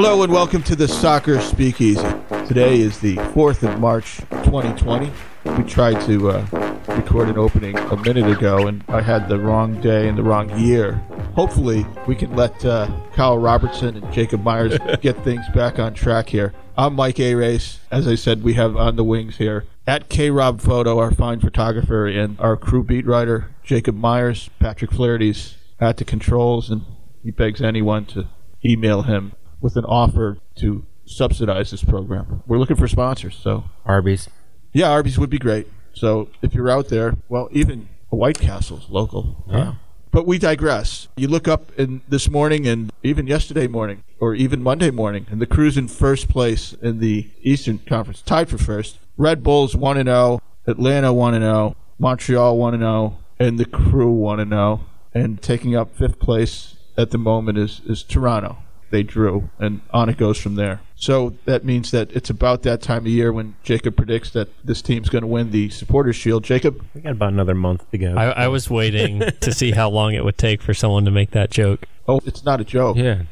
Hello and welcome to the Soccer Speakeasy. Today is the 4th of March, 2020. We tried to uh, record an opening a minute ago and I had the wrong day and the wrong year. Hopefully, we can let uh, Kyle Robertson and Jacob Myers get things back on track here. I'm Mike Arace. As I said, we have on the wings here at K Rob Photo, our fine photographer, and our crew beat writer, Jacob Myers. Patrick Flaherty's at the controls, and he begs anyone to email him with an offer to subsidize this program. We're looking for sponsors, so Arby's. yeah, Arby's would be great. So if you're out there, well, even White Castle's local. Yeah. But we digress. You look up in this morning and even yesterday morning or even Monday morning, and the crew's in first place in the Eastern Conference, tied for first. Red Bulls 1 and 0, Atlanta 1 and 0, Montreal 1 and 0, and the crew 1 and 0. And taking up fifth place at the moment is, is Toronto. They drew, and on it goes from there. So that means that it's about that time of year when Jacob predicts that this team's going to win the Supporters Shield. Jacob, We got about another month to go. I, I was waiting to see how long it would take for someone to make that joke. oh, it's not a joke. yeah.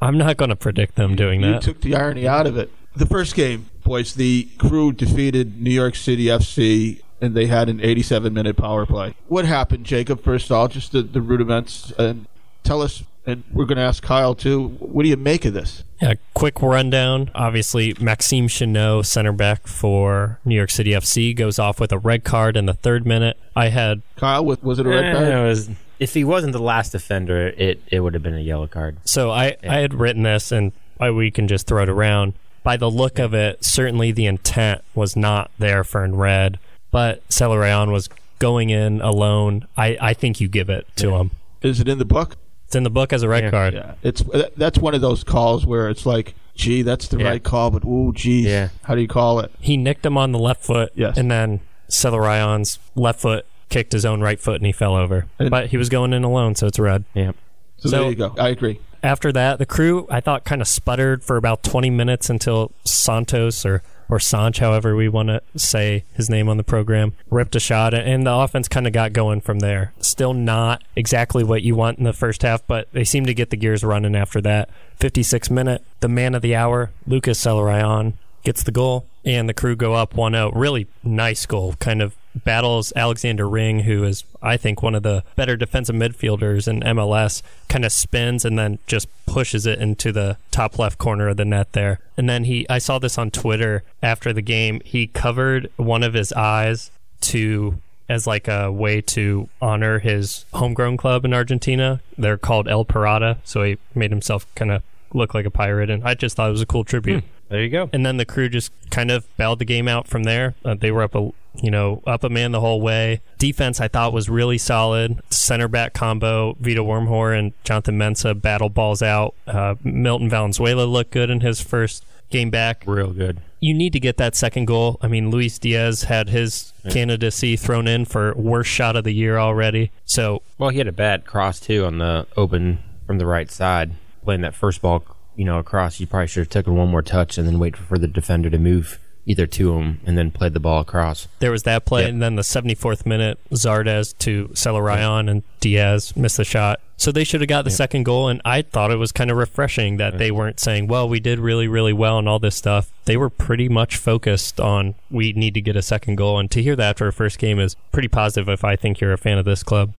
I'm not going to predict them doing You that. took the irony out of it. The first game, boys, the crew defeated New York City FC and they had an 87 minute power play. What happened, Jacob, first of all, just the, the rudiments, and tell us, and we're going to ask Kyle too, what do you make of this? Yeah, quick rundown. Obviously, Maxime Chanot, center back for New York City FC, goes off with a red card in the third minute. I had Kyle, was, was it a red Eh, card? it was, if he wasn't the last offender, it, it would have been a yellow card. so I, I had written this, and I, we can just throw it around. By the look of it, certainly the intent was not there for in red, but Zelarayan was going in alone. I, I think you give it to him. Is it in the book? It's in the book as a red Yeah. card. Yeah, it's uh, that's one of those calls where it's like, gee, that's the Yeah. right call, but ooh, geez, Yeah. how do you call it? he nicked him on the left foot, Yes. and then Zelarayan's left foot kicked his own right foot and he fell over. And- but he was going in alone, so it's red. Yeah. So, So- there you go. I agree. After that, the crew I thought kind of sputtered for about 20 minutes until Santos or or Sanch, however we want to say his name on the program, ripped a shot, and the offense kind of got going from there. Still not exactly what you want in the first half, but they seem to get the gears running after that. 56 minute, the man of the hour, Lucas Zelarayan, gets the goal, and the crew go up 1 0. Really nice goal. Kind of battles Alexander Ring, who is, I think, one of the better defensive midfielders in MLS, kind of spins and then just pushes it into the top left corner of the net there. And then he, I saw this on Twitter after the game, he covered one of his eyes to as like a way to honor his homegrown club in Argentina. They're called El Pirata, so he made himself kind of look like a pirate, and I just thought it was a cool tribute. There you go. And then the crew just kind of bailed the game out from there. Uh, they were up a you know up a man the whole way. Defense I thought was really solid. Center back combo Vito Wormgoor and Jonathan Mensah battle balls out. Uh, Milton Valenzuela looked good in his first game back. Real good. You need to get that second goal. I mean, Luis Diaz had his candidacy thrown in for worst shot of the year already. So Well, he had a bad cross, too, on the open from the right side. Playing that first ball, you know, across, you probably should have taken one more touch and then wait for the defender to move either to him and then played the ball across. There was that play, Yep. and then the 74th minute, Zardes to Zelarayan, and Diaz missed the shot. So they should have got the second goal, and I thought it was kind of refreshing that they weren't saying, well, we did really, really well and all this stuff. They were pretty much focused on, we need to get a second goal. And to hear that after a first game is pretty positive if I think you're a fan of this club.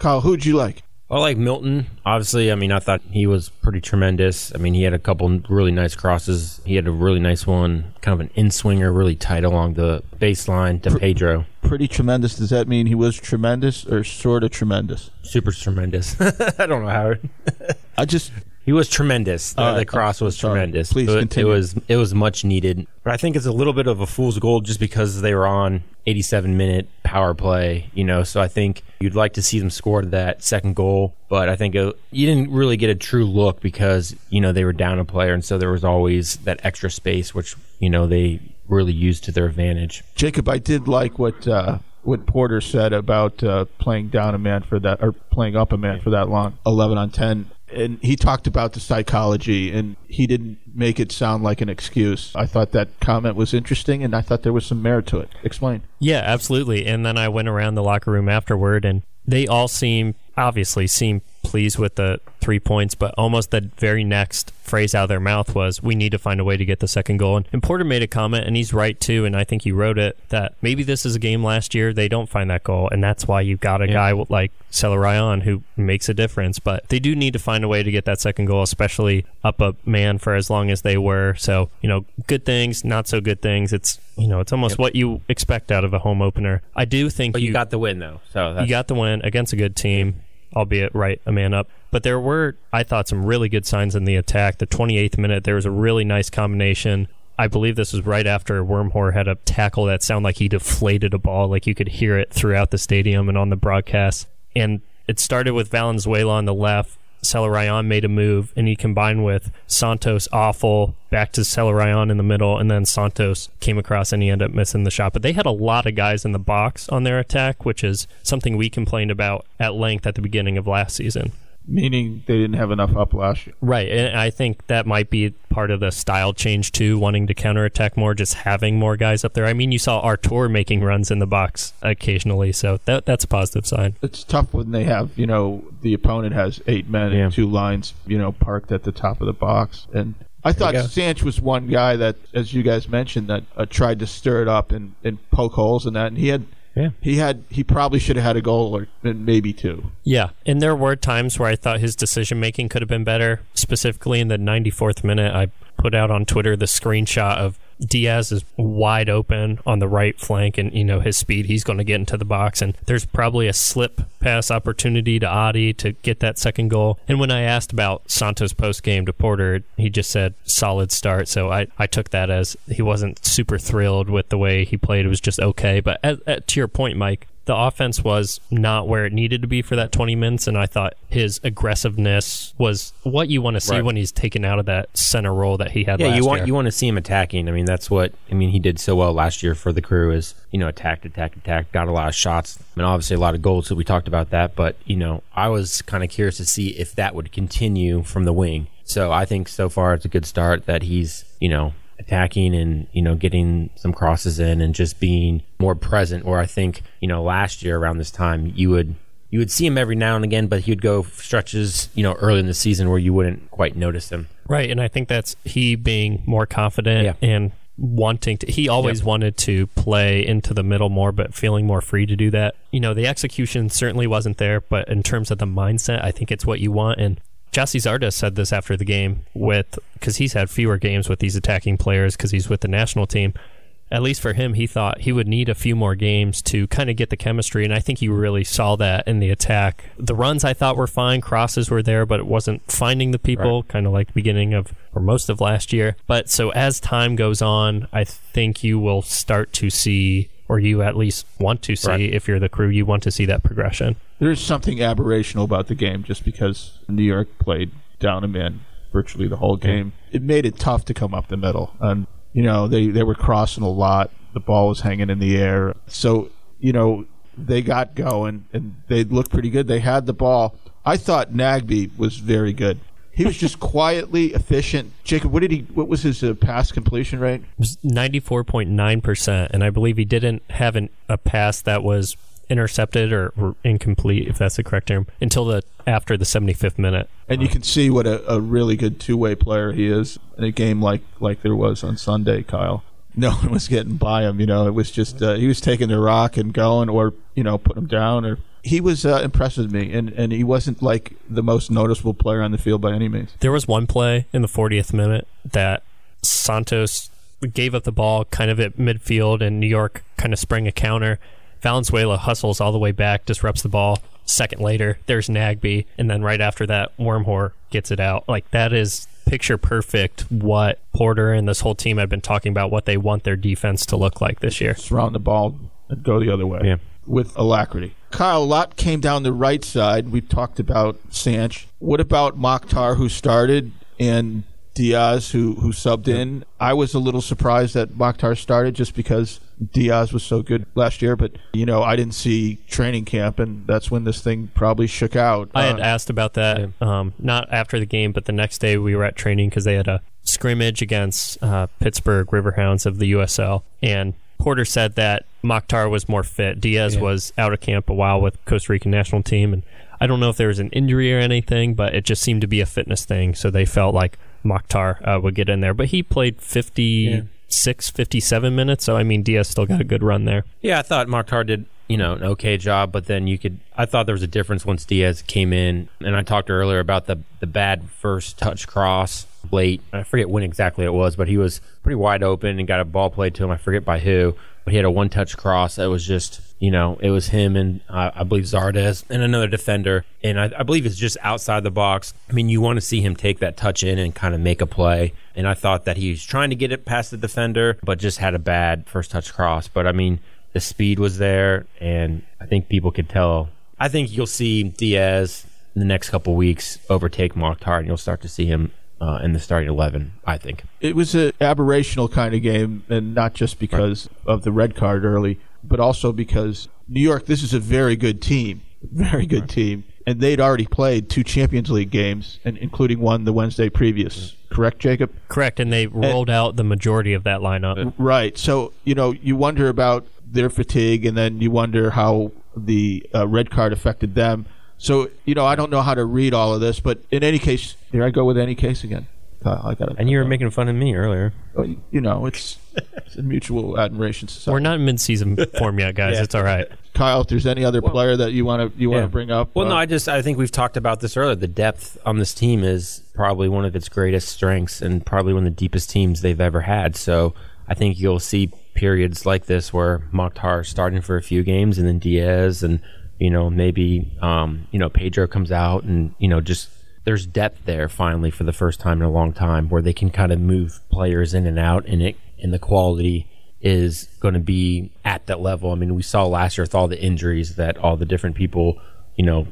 Kyle, who'd you like? I like Milton. Obviously, I mean, I thought he was pretty tremendous. I mean, he had a couple really nice crosses. He had a really nice one, kind of an in swinger, really tight along the baseline to Pedro. Pretty tremendous. Does that mean he was tremendous or sort of tremendous? Super tremendous. I don't know how. I just He was tremendous. The, right. the cross was Sorry. tremendous. Please it, continue. It was it was much needed. But I think it's a little bit of a fool's gold just because they were on 87 minute power play. You know, so I think you'd like to see them score that second goal. But I think it, you didn't really get a true look because you know they were down a player, and so there was always that extra space, which you know they really used to their advantage. Jacob, I did like what uh, what Porter said about uh, playing down a man for that or playing up a man for that long, eleven on ten. And he talked about the psychology, and he didn't make it sound like an excuse. I thought that comment was interesting, and I thought there was some merit to it. Explain. Yeah, absolutely. And then I went around the locker room afterward, and they all seem, obviously, seem pleased with the three points, but almost the very next phrase out of their mouth was, "We need to find a way to get the second goal." And, and Porter made a comment, and he's right too. And I think he wrote it that maybe this is a game last year they don't find that goal, and that's why you've got a Yeah. guy like Zelarayan who makes a difference. But they do need to find a way to get that second goal, especially up a man for as long as they were. So you know, good things, not so good things. It's you know, it's almost Yep. what you expect out of a home opener. I do think But you, got the win though, so that's, you got the win against a good team, albeit right a man up. But there were, I thought, some really good signs in the attack. The 28th minute, there was a really nice combination. I believe this was right after Wormgoor had a tackle that sounded like he deflated a ball, like you could hear it throughout the stadium and on the broadcast. And it started with Valenzuela on the left. Zelarayan made a move, and he combined with Santos Afful back to Zelarayan in the middle, and then Santos came across and he ended up missing the shot. But they had a lot of guys in the box on their attack, which is something we complained about at length at the beginning of last season. Meaning they didn't have enough up last year. Right, and I think that might be part of the style change too, wanting to counterattack more, just having more guys up there. I mean, you saw Artur making runs in the box occasionally, so that that's a positive sign. It's tough when they have, you know, the opponent has eight men Yeah. and two lines, you know, parked at the top of the box. And I thought you. Sanch was one guy that, as you guys mentioned, that uh, tried to stir it up and, and poke holes in that. And he had, Yeah. he had, he probably should have had a goal or maybe two. Yeah, and there were times where I thought his decision making could have been better. Specifically in the 94th minute, I put out on Twitter the screenshot of Diaz is wide open on the right flank, and you know his speed. He's going to get into the box, and there's probably a slip pass opportunity to Adi to get that second goal. And when I asked about Santos post game to Porter, he just said solid start. So I, I took that as he wasn't super thrilled with the way he played. It was just okay. But at, at, to your point, Mike, the offense was not where it needed to be for that 20 minutes and i thought his aggressiveness was what you want to see Right. when he's taken out of that center role that he had Yeah, last you want year. you want to see him attacking. I mean, that's what I mean. He did so well last year for the crew. Is you know attacked, attacked, attacked. Got a lot of shots. I mean, obviously a lot of goals. So we talked about that. But you know, I was kind of curious to see if that would continue from the wing. So I think so far it's a good start that he's you know attacking and you know getting some crosses in and just being more present. Or I think you know last year around this time you would. You would see him every now and again, but he would go stretches, you know, early in the season where you wouldn't quite notice him. right and i think that's he being more confident Yeah. and wanting to he always Yep. wanted to play into the middle more but feeling more free to do that you know the execution certainly wasn't there but in terms of the mindset i think it's what you want and Gyasi Zardes said this after the game with because he's had fewer games with these attacking players because he's with the national team. At least for him, he thought he would need a few more games to kind of get the chemistry, and I think you really saw that in the attack. The runs I thought were fine, crosses were there, but it wasn't finding the people, kind of like the beginning of or most of last year. But so as time goes on, I think you will start to see, or you at least want to see, Right. if you're the crew, you want to see that progression. There's something aberrational about the game just because New York played down a man virtually the whole game. It made it tough to come up the middle. And, you know, they, they were crossing a lot. The ball was hanging in the air. So, you know, they got going and they looked pretty good. They had the ball. I thought Nagbe was very good. He was just quietly efficient. Jacob, what did he? What was his uh, pass completion rate? was 94.9%, and I believe he didn't have an, a pass that was intercepted or, or incomplete, if that's the correct term, until the after the 75th minute. And you can see what a, a really good two way player he is in a game like like there was on Sunday, Kyle. No one was getting by him. You know, it was just uh, he was taking the rock and going, or you know, put him down. Or he was uh, impressed with me, and and he wasn't like the most noticeable player on the field by any means. There was one play in the 40th minute that Santos gave up the ball kind of at midfield, and New York kind of sprang a counter. Valenzuela hustles all the way back, disrupts the ball. Second later, there's Nagbe, and then right after that, Wormgoor gets it out. Like that is picture perfect what Porter and this whole team have been talking about what they want their defense to look like this year. Surround the ball and go the other way. Yeah. With alacrity. Kyle, a lot came down the right side. We've talked about Sanch. What about Mokhtar, who started, and Diaz, who who subbed in? I was a little surprised that Mokhtar started just because Diaz was so good last year. But you know, I didn't see training camp, and that's when this thing probably shook out. I had Uh, asked about that, um, not after the game, but the next day we were at training because they had a scrimmage against uh, Pittsburgh Riverhounds of the USL, and Porter said that Mokhtar was more fit. Diaz Yeah. was out of camp a while with Costa Rican national team, and I don't know if there was an injury or anything, but it just seemed to be a fitness thing. So they felt like Mokhtar uh, would get in there. But he played 56, 57 minutes. So, I mean, Diaz still got a good run there. Yeah, I thought Mokhtar did, you know, an okay job, but then you could I thought there was a difference once Diaz came in. And I talked earlier about the the bad first touch cross late. I forget when exactly it was, but he was pretty wide open and got a ball played to him. I forget by who, but he had a one touch cross that was just, you know, it was him and uh, I believe Zardes and another defender. And I, I believe it's just outside the box. I mean, you want to see him take that touch in and kind of make a play. And I thought that he was trying to get it past the defender, but just had a bad first touch cross. But I mean, the speed was there, and I think people could tell. I think you'll see Diaz in the next couple weeks overtake Mokhtar, and you'll start to see him uh, in the starting eleven. I think It was an aberrational kind of game, and not just because of the red card early, but also because New York. This is a very good team, very good team, and they'd already played two Champions League games, and including one the Wednesday previous. Correct, Jacob? Correct. And they rolled out the majority of that lineup. Right. So you know, you wonder about their fatigue, and then you wonder how the uh, red card affected them. So you know, I don't know how to read all of this, but in any case, here I go with any case again. Kyle, I got it. and you were making fun of me earlier. you know, it's, it's a mutual admiration society. We're not in mid-season form yet, guys. Yeah. It's all right. Kyle, if there's any other player that you want to you want Yeah. to bring up, Well, uh, no, I just I think we've talked about this earlier. The depth on this team is probably one of its greatest strengths, and probably one of the deepest teams they've ever had. So I think you'll see periods like this where Mokhtar starting for a few games, and then Diaz, and you know maybe um, you know Pedro comes out, and you know just there's depth there finally for the first time in a long time where they can kind of move players in and out, and it and the quality is going to be at that level. I mean, we saw last year with all the injuries that all the different people, you know,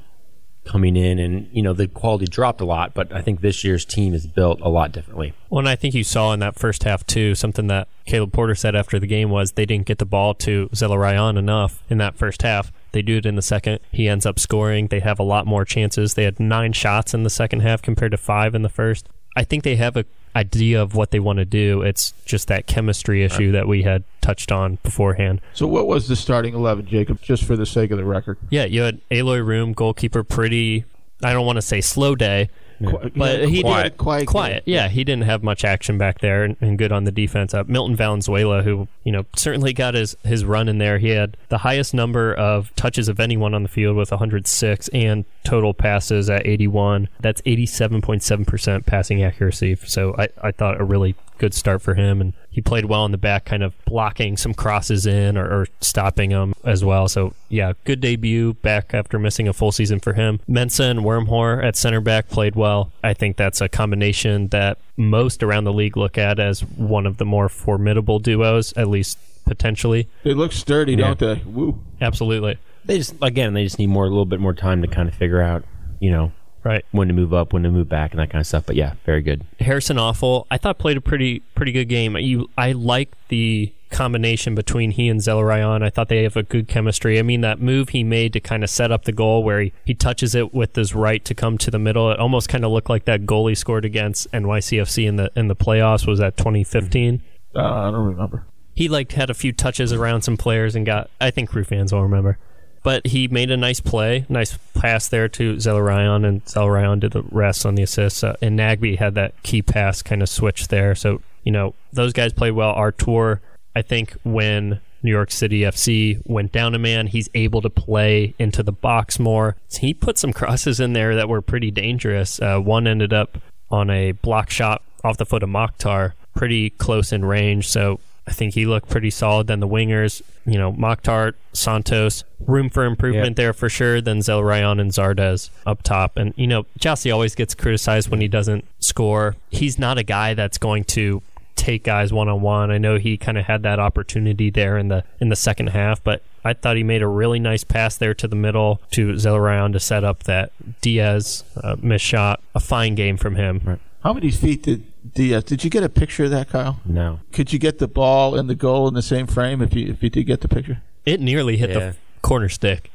coming in and, you know, the quality dropped a lot, but I think this year's team is built a lot differently. Well, and I think you saw in that first half too something that Caleb Porter said after the game was they didn't get the ball to Zelarayan enough in that first half. They do it in the second. He ends up scoring. They have a lot more chances. They had nine shots in the second half compared to five in the first. I think they have a idea of what they want to do. It's just that chemistry issue that we had touched on beforehand. so what was the starting eleven, Jacob? Just for the sake of the record, Yeah, you had Eloy Room, goalkeeper, pretty. I don't want to say slow day, Qu- but he quiet, did quiet, quiet. Yeah, he didn't have much action back there, and, and good on the defense. Uh, Milton Valenzuela, who you know certainly got his his run in there. He had the highest number of touches of anyone on the field with 106, and total passes at 81. That's 87.7 percent passing accuracy. So I I thought a really good start for him, and he played well in the back, kind of blocking some crosses in or, or stopping them as well. So yeah, good debut back after missing a full season for him. Mensah and Wormgoor at center back played well. I think that's a combination that most around the league look at as one of the more formidable duos, at least potentially. They look sturdy, Yeah. don't they? Woo. Absolutely. They just, again, they just need more, a little bit more time to kind of figure out, you know, Right. when to move up, when to move back, and that kind of stuff. But yeah, very good. Harrison Afful, I thought played a pretty pretty good game. You, I like the combination between he and Zelarayan. I thought they have a good chemistry. I mean, that move he made to kind of set up the goal where he, he touches it with his right to come to the middle. It almost kind of looked like that goal he scored against NYCFC in the in the playoffs. Was that 2015? Uh, I don't remember. He like had a few touches around some players and got. I think crew fans will remember. But he made a nice play, nice pass there to Zelarayan, and Zelarayan did the rest on the assist. Uh, and Nagbe had that key pass kind of switch there. So, you know, those guys played well. Artur, I think when New York City FC went down a man, he's able to play into the box more. He put some crosses in there that were pretty dangerous. Uh, one ended up on a block shot off the foot of Mokhtar, pretty close in range. So I think he looked pretty solid. Then the wingers, you know, Mokhtar, Santos, room for improvement there for sure. Then Zelarayan and Zardes up top. And, you know, Gyasi always gets criticized when he doesn't score. He's not a guy that's going to take guys one on one. I know he kind of had that opportunity there in the in the second half, but I thought he made a really nice pass there to the middle to Zelarayan to set up that Diaz uh, missed shot. A fine game from him. How many feet did Diaz? Uh, did you get a picture of that, Kyle? No. Could you get the ball and the goal in the same frame if you if you did get the picture? It nearly hit Yeah. the corner stick.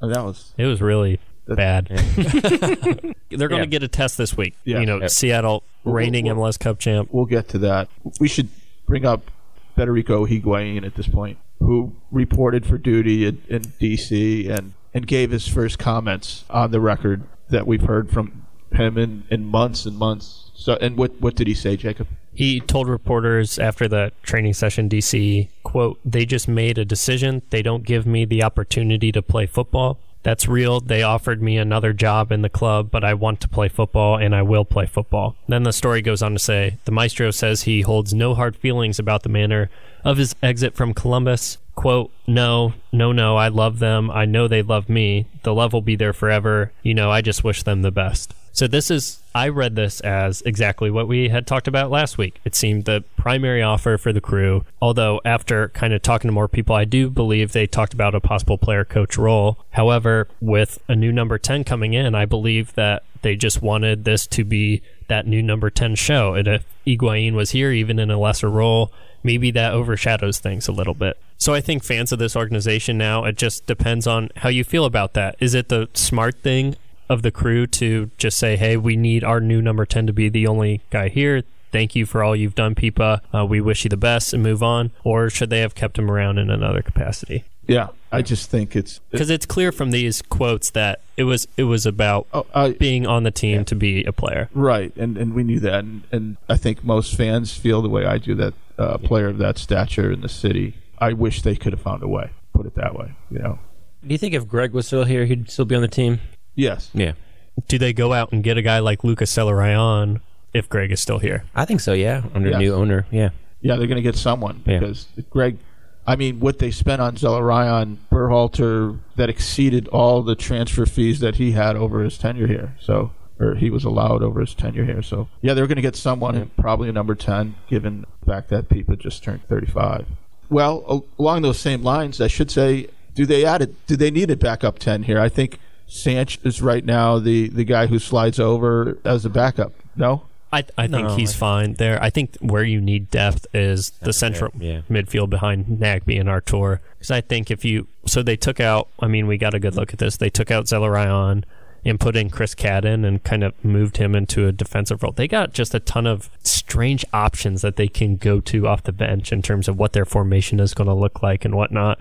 Oh, that was It was really bad. They're going to Yeah. get a test this week. Yeah. You know, Yep. Seattle reigning Well, MLS Cup champ. we'll get to that. We should bring up Federico Higuain at this point, who reported for duty in, in D.C. and and gave his first comments on the record that we've heard from him in, in months and months. So, and what what did he say, Jacob? He told reporters after the training session DC, quote, "They just made a decision. They don't give me the opportunity to play football. That's real. They offered me another job in the club, but I want to play football and I will play football." Then the story goes on to say, "The maestro says he holds no hard feelings about the manner of his exit from Columbus. Quote, no, no, no, I love them. I know they love me. The love will be there forever. You know, I just wish them the best. So this is, I read this as exactly what we had talked about last week. It seemed the primary offer for the crew, although after kind of talking to more people, I do believe they talked about a possible player coach role. However, with a new number 10 coming in, I believe that they just wanted this to be that new number 10 show. And if Higuain was here, even in a lesser role, maybe that overshadows things a little bit. So I think fans of this organization now, it just depends on how you feel about that. Is it the smart thing of the crew to just say, hey, we need our new number 10 to be the only guy here? Thank you for all you've done, Pipa. Uh, we wish you the best and move on. Or should they have kept him around in another capacity? Yeah, I just think it's because it's clear from these quotes that it was it was about oh, I, being on the team yeah. to be a player, right? And and we knew that, and, and I think most fans feel the way I do that uh, player of that stature in the city. I wish they could have found a way. Put it that way, you know. Do you think if Greg was still here, he'd still be on the team? Yes. Yeah. Do they go out and get a guy like Lucas Zelarayan if Greg is still here? I think so. Yeah, under yes. new owner. Yeah. Yeah, they're going to get someone because yeah. Greg I mean, what they spent on Zelarayan Berhalter that exceeded all the transfer fees that he had over his tenure here. So, or he was allowed over his tenure here. So, yeah, they're going to get someone, probably a number 10, given the fact that Pipa just turned 35. Well, along those same lines, I should say, do they add it? Do they need a backup 10 here? I think Sanch is right now the, the guy who slides over as a backup. No? I, I think no, he's I fine there. I think where you need depth is the central yeah. midfield behind Nagbe and Artur. Because I think if you so they took out. I mean, we got a good look at this. They took out Zelarayan and put in Chris Cadden and kind of moved him into a defensive role. They got just a ton of strange options that they can go to off the bench in terms of what their formation is going to look like and whatnot.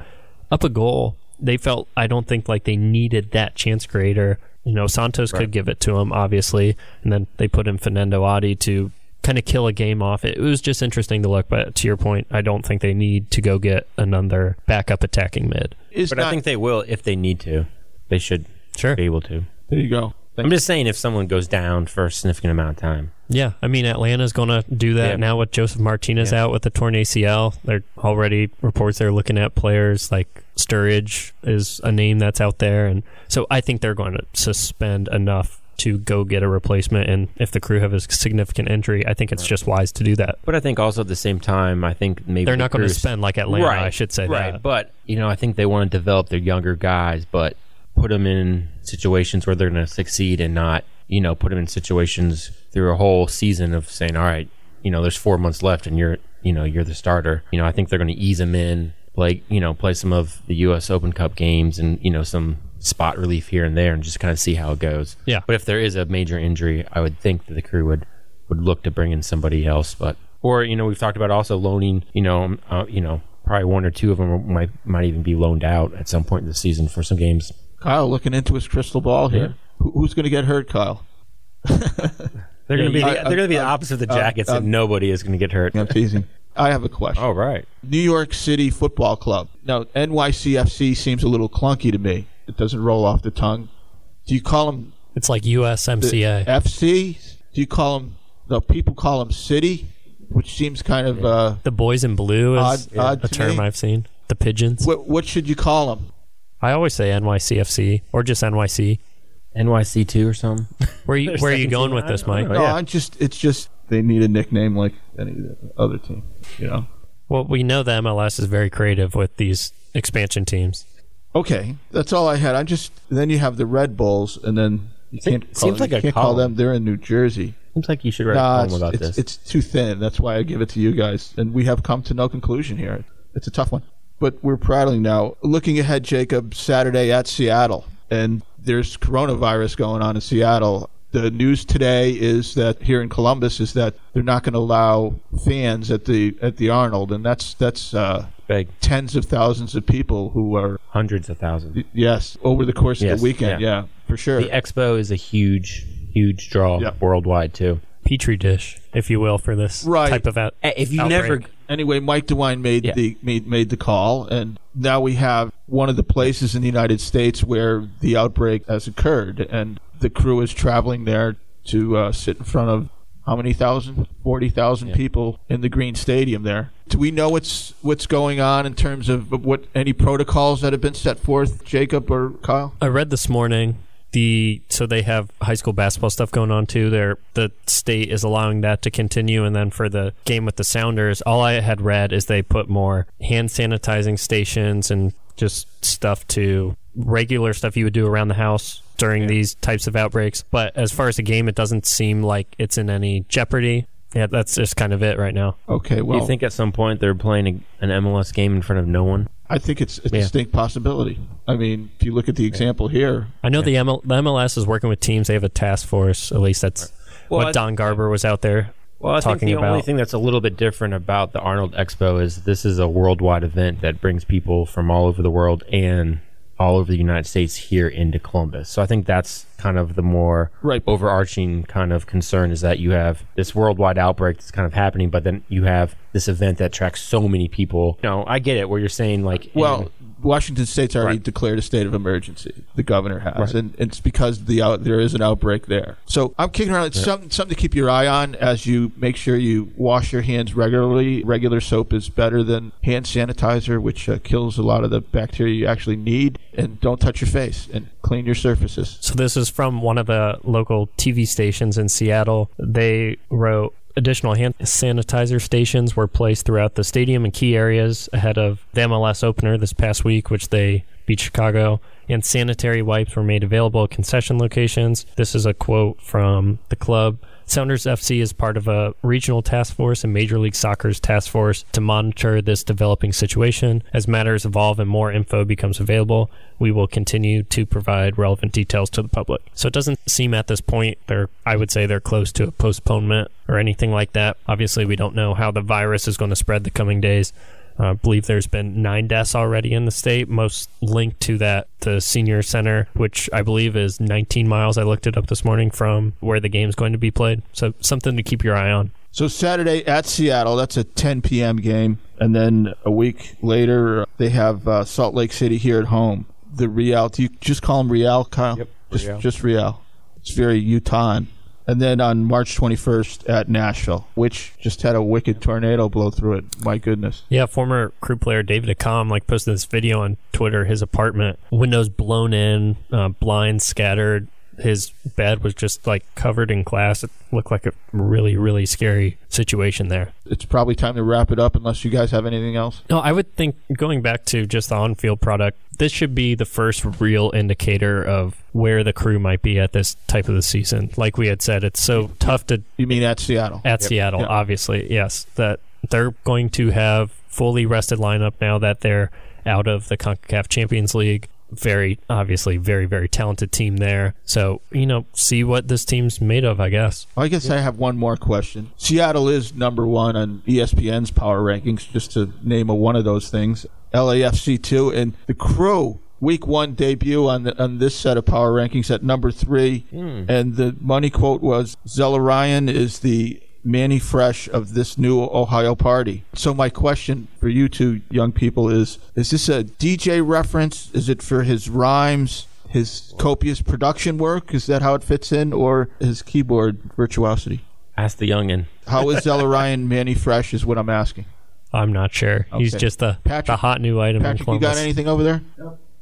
Up a goal, they felt I don't think like they needed that chance creator you know, Santos right. could give it to him, obviously, and then they put in Fanendo Adi to kind of kill a game off. It was just interesting to look, but to your point, I don't think they need to go get another backup attacking mid. Is but not, I think they will if they need to. They should sure. be able to. There you go. I'm just saying if someone goes down for a significant amount of time. Yeah, I mean Atlanta's going to do that yeah. now with Josef Martinez yeah. out with the torn ACL. They're already reports they're looking at players like Sturridge is a name that's out there, and so I think they're going to suspend enough to go get a replacement. And if the crew have a significant injury, I think it's right. just wise to do that. But I think also at the same time, I think maybe they're not the going to spend like Atlanta. Right, I should say right. That. But you know, I think they want to develop their younger guys, but put them in situations where they're going to succeed and not you know, put them in situations through a whole season of saying, all right, you know, there's four months left and you're, you know, you're the starter. You know, I think they're going to ease them in, like, you know, play some of the U.S. Open Cup games and, you know, some spot relief here and there and just kind of see how it goes. Yeah. But if there is a major injury, I would think that the crew would, would look to bring in somebody else. But, or, you know, we've talked about also loaning, you know, uh, you know, probably one or two of them might, might even be loaned out at some point in the season for some games. Kyle looking into his crystal ball here. Yeah. Who's going to get hurt, Kyle? they're going to be the, they're going to be the opposite of the Jackets, and nobody is going to get hurt. I'm teasing. I have a question. Oh, right. New York City Football Club. Now, NYCFC seems a little clunky to me. It doesn't roll off the tongue. Do you call them? It's like USMCA. FC? Do you call them? The people call them City, which seems kind of uh, the boys in blue is odd, odd a term me. I've seen. The pigeons. What, what should you call them? I always say NYCFC or just NYC. NYC two or something. Where you where are you going with this, Mike? No, yeah. I'm just it's just they need a nickname like any other team. You know. Well, we know the MLS is very creative with these expansion teams. Okay, that's all I had. I just then you have the Red Bulls, and then you can't call, seems like you can't call them. They're in New Jersey. Seems like you should write nah, a column about it's, this. It's too thin. That's why I give it to you guys, and we have come to no conclusion here. It's a tough one, but we're prattling now. Looking ahead, Jacob, Saturday at Seattle, and there's coronavirus going on in Seattle. The news today is that here in Columbus is that they're not going to allow fans at the at the Arnold, and that's that's uh, Big. tens of thousands of people who are Hundreds of thousands. yes over the course of Yes, the weekend. yeah. Yeah, for sure. The expo is a huge, huge draw Yeah. worldwide too. Petri dish, if you will, for this Right. type of out. Eh, If you Outbreak. never, anyway, Mike DeWine made Yeah. the made, made the call, and now we have one of the places in the United States where the outbreak has occurred, and the crew is traveling there to uh, sit in front of how many thousand? Forty thousand people in the Green Stadium there. Do we know what's what's going on in terms of what any protocols that have been set forth, Jacob or Kyle? I read this morning the so they have high school basketball stuff going on too. There, the state is allowing that to continue, and then for the game with the Sounders, all I had read is they put more hand sanitizing stations and just stuff to regular stuff you would do around the house during these types of outbreaks. But as far as the game, it doesn't seem like it's in any jeopardy. Yeah, that's just kind of it right now. Okay, do well, you think at some point they're playing a, an MLS game in front of no one? I think it's a Yeah. distinct possibility. I mean, if you look at the example here, I know the, ML, the MLS is working with teams. They have a task force. At least that's Well, what I- Don Garber was out there Well, I think the about. only thing that's a little bit different about the Arnold Expo is this is a worldwide event that brings people from all over the world and all over the United States here into Columbus. So I think that's kind of the more Right. overarching kind of concern is that you have this worldwide outbreak that's kind of happening, but then you have this event that tracks so many people. You know, I get it where you're saying like Well, Washington State's already Right. declared a state of emergency. The governor has, Right. and it's because the out, there is an outbreak there. So I'm kicking around. It's something something to keep your eye on as you make sure you wash your hands regularly. Regular soap is better than hand sanitizer, which uh, kills a lot of the bacteria you actually need. And don't touch your face and clean your surfaces. So this is from one of the local TV stations in Seattle. They wrote additional hand sanitizer stations were placed throughout the stadium and key areas ahead of the MLS opener this past week, which they beat Chicago. And sanitary wipes were made available at concession locations. This is a quote from the club. Sounders FC is part of a regional task force and Major League Soccer's task force to monitor this developing situation. As matters evolve and more info becomes available, we will continue to provide relevant details to the public. So it doesn't seem at this point they're I would say they're close to a postponement or anything like that. Obviously, we don't know how the virus is going to spread the coming days. Uh, I believe there's been nine deaths already in the state, most linked to that the senior center, which I believe is 19 miles. I looked it up this morning from where the game's going to be played. So something to keep your eye on. So Saturday at Seattle, that's a 10 p.m. game, and then a week later they have uh, Salt Lake City here at home. The Real, do you just call them Real, Kyle? Yep, just Real. just Real. It's very Utah. And then on March 21st at Nashville, which just had a wicked tornado blow through it. My goodness. Yeah, former crew player David Accam like posted this video on Twitter. His apartment windows blown in, uh, blinds scattered. His bed was just like covered in glass. It looked like a really, really scary situation there. It's probably time to wrap it up unless you guys have anything else. No, I would think going back to just the on-field product, this should be the first real indicator of where the crew might be at this type of the season. Like we had said, it's so tough to You mean at Seattle? at Seattle, Yeah. obviously, yes, that they're going to have fully rested lineup now that they're out of the CONCACAF Champions League. Very obviously, very very talented team there. So you know, see what this team's made of, I guess. I guess I have one more question. Seattle is number one on ESPN's power rankings, just to name a one of those things. LAFC two, and the Crew week one debut on the, on this set of power rankings at number three, hmm. and the money quote was Zella Ryan is the Mannie Fresh of this new Ohio party. So my question for you two young people is: Is this a DJ reference? Is it for his rhymes? His copious production work is that how it fits in, or his keyboard virtuosity? ask the youngin. How is Zella Ryan Mannie Fresh? Is what I'm asking. I'm not sure. He's just the Patrick- the hot new item in Patrick, you got anything over there?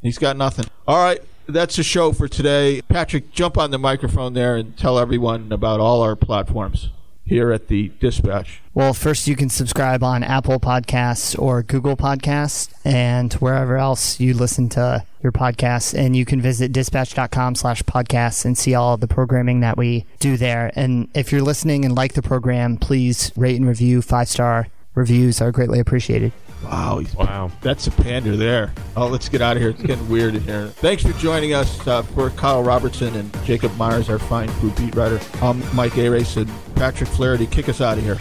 He's got nothing. All right, that's the show for today. Patrick, jump on the microphone there and tell everyone about all our platforms here at the Dispatch. Well, first you can subscribe on Apple Podcasts or Google Podcasts and wherever else you listen to your podcasts. And you can visit dispatch.com slash podcasts and see all the programming that we do there. And if you're listening and like the program, please rate and review. Five star reviews are greatly appreciated. Wow, Wow. that's a pander there. Oh, let's get out of here. It's getting weird in here. Thanks for joining us uh, for Kyle Robertson and Jacob Myers, our fine crew beat writer. I'm Mike Arace and Patrick Flaherty. Kick us out of here.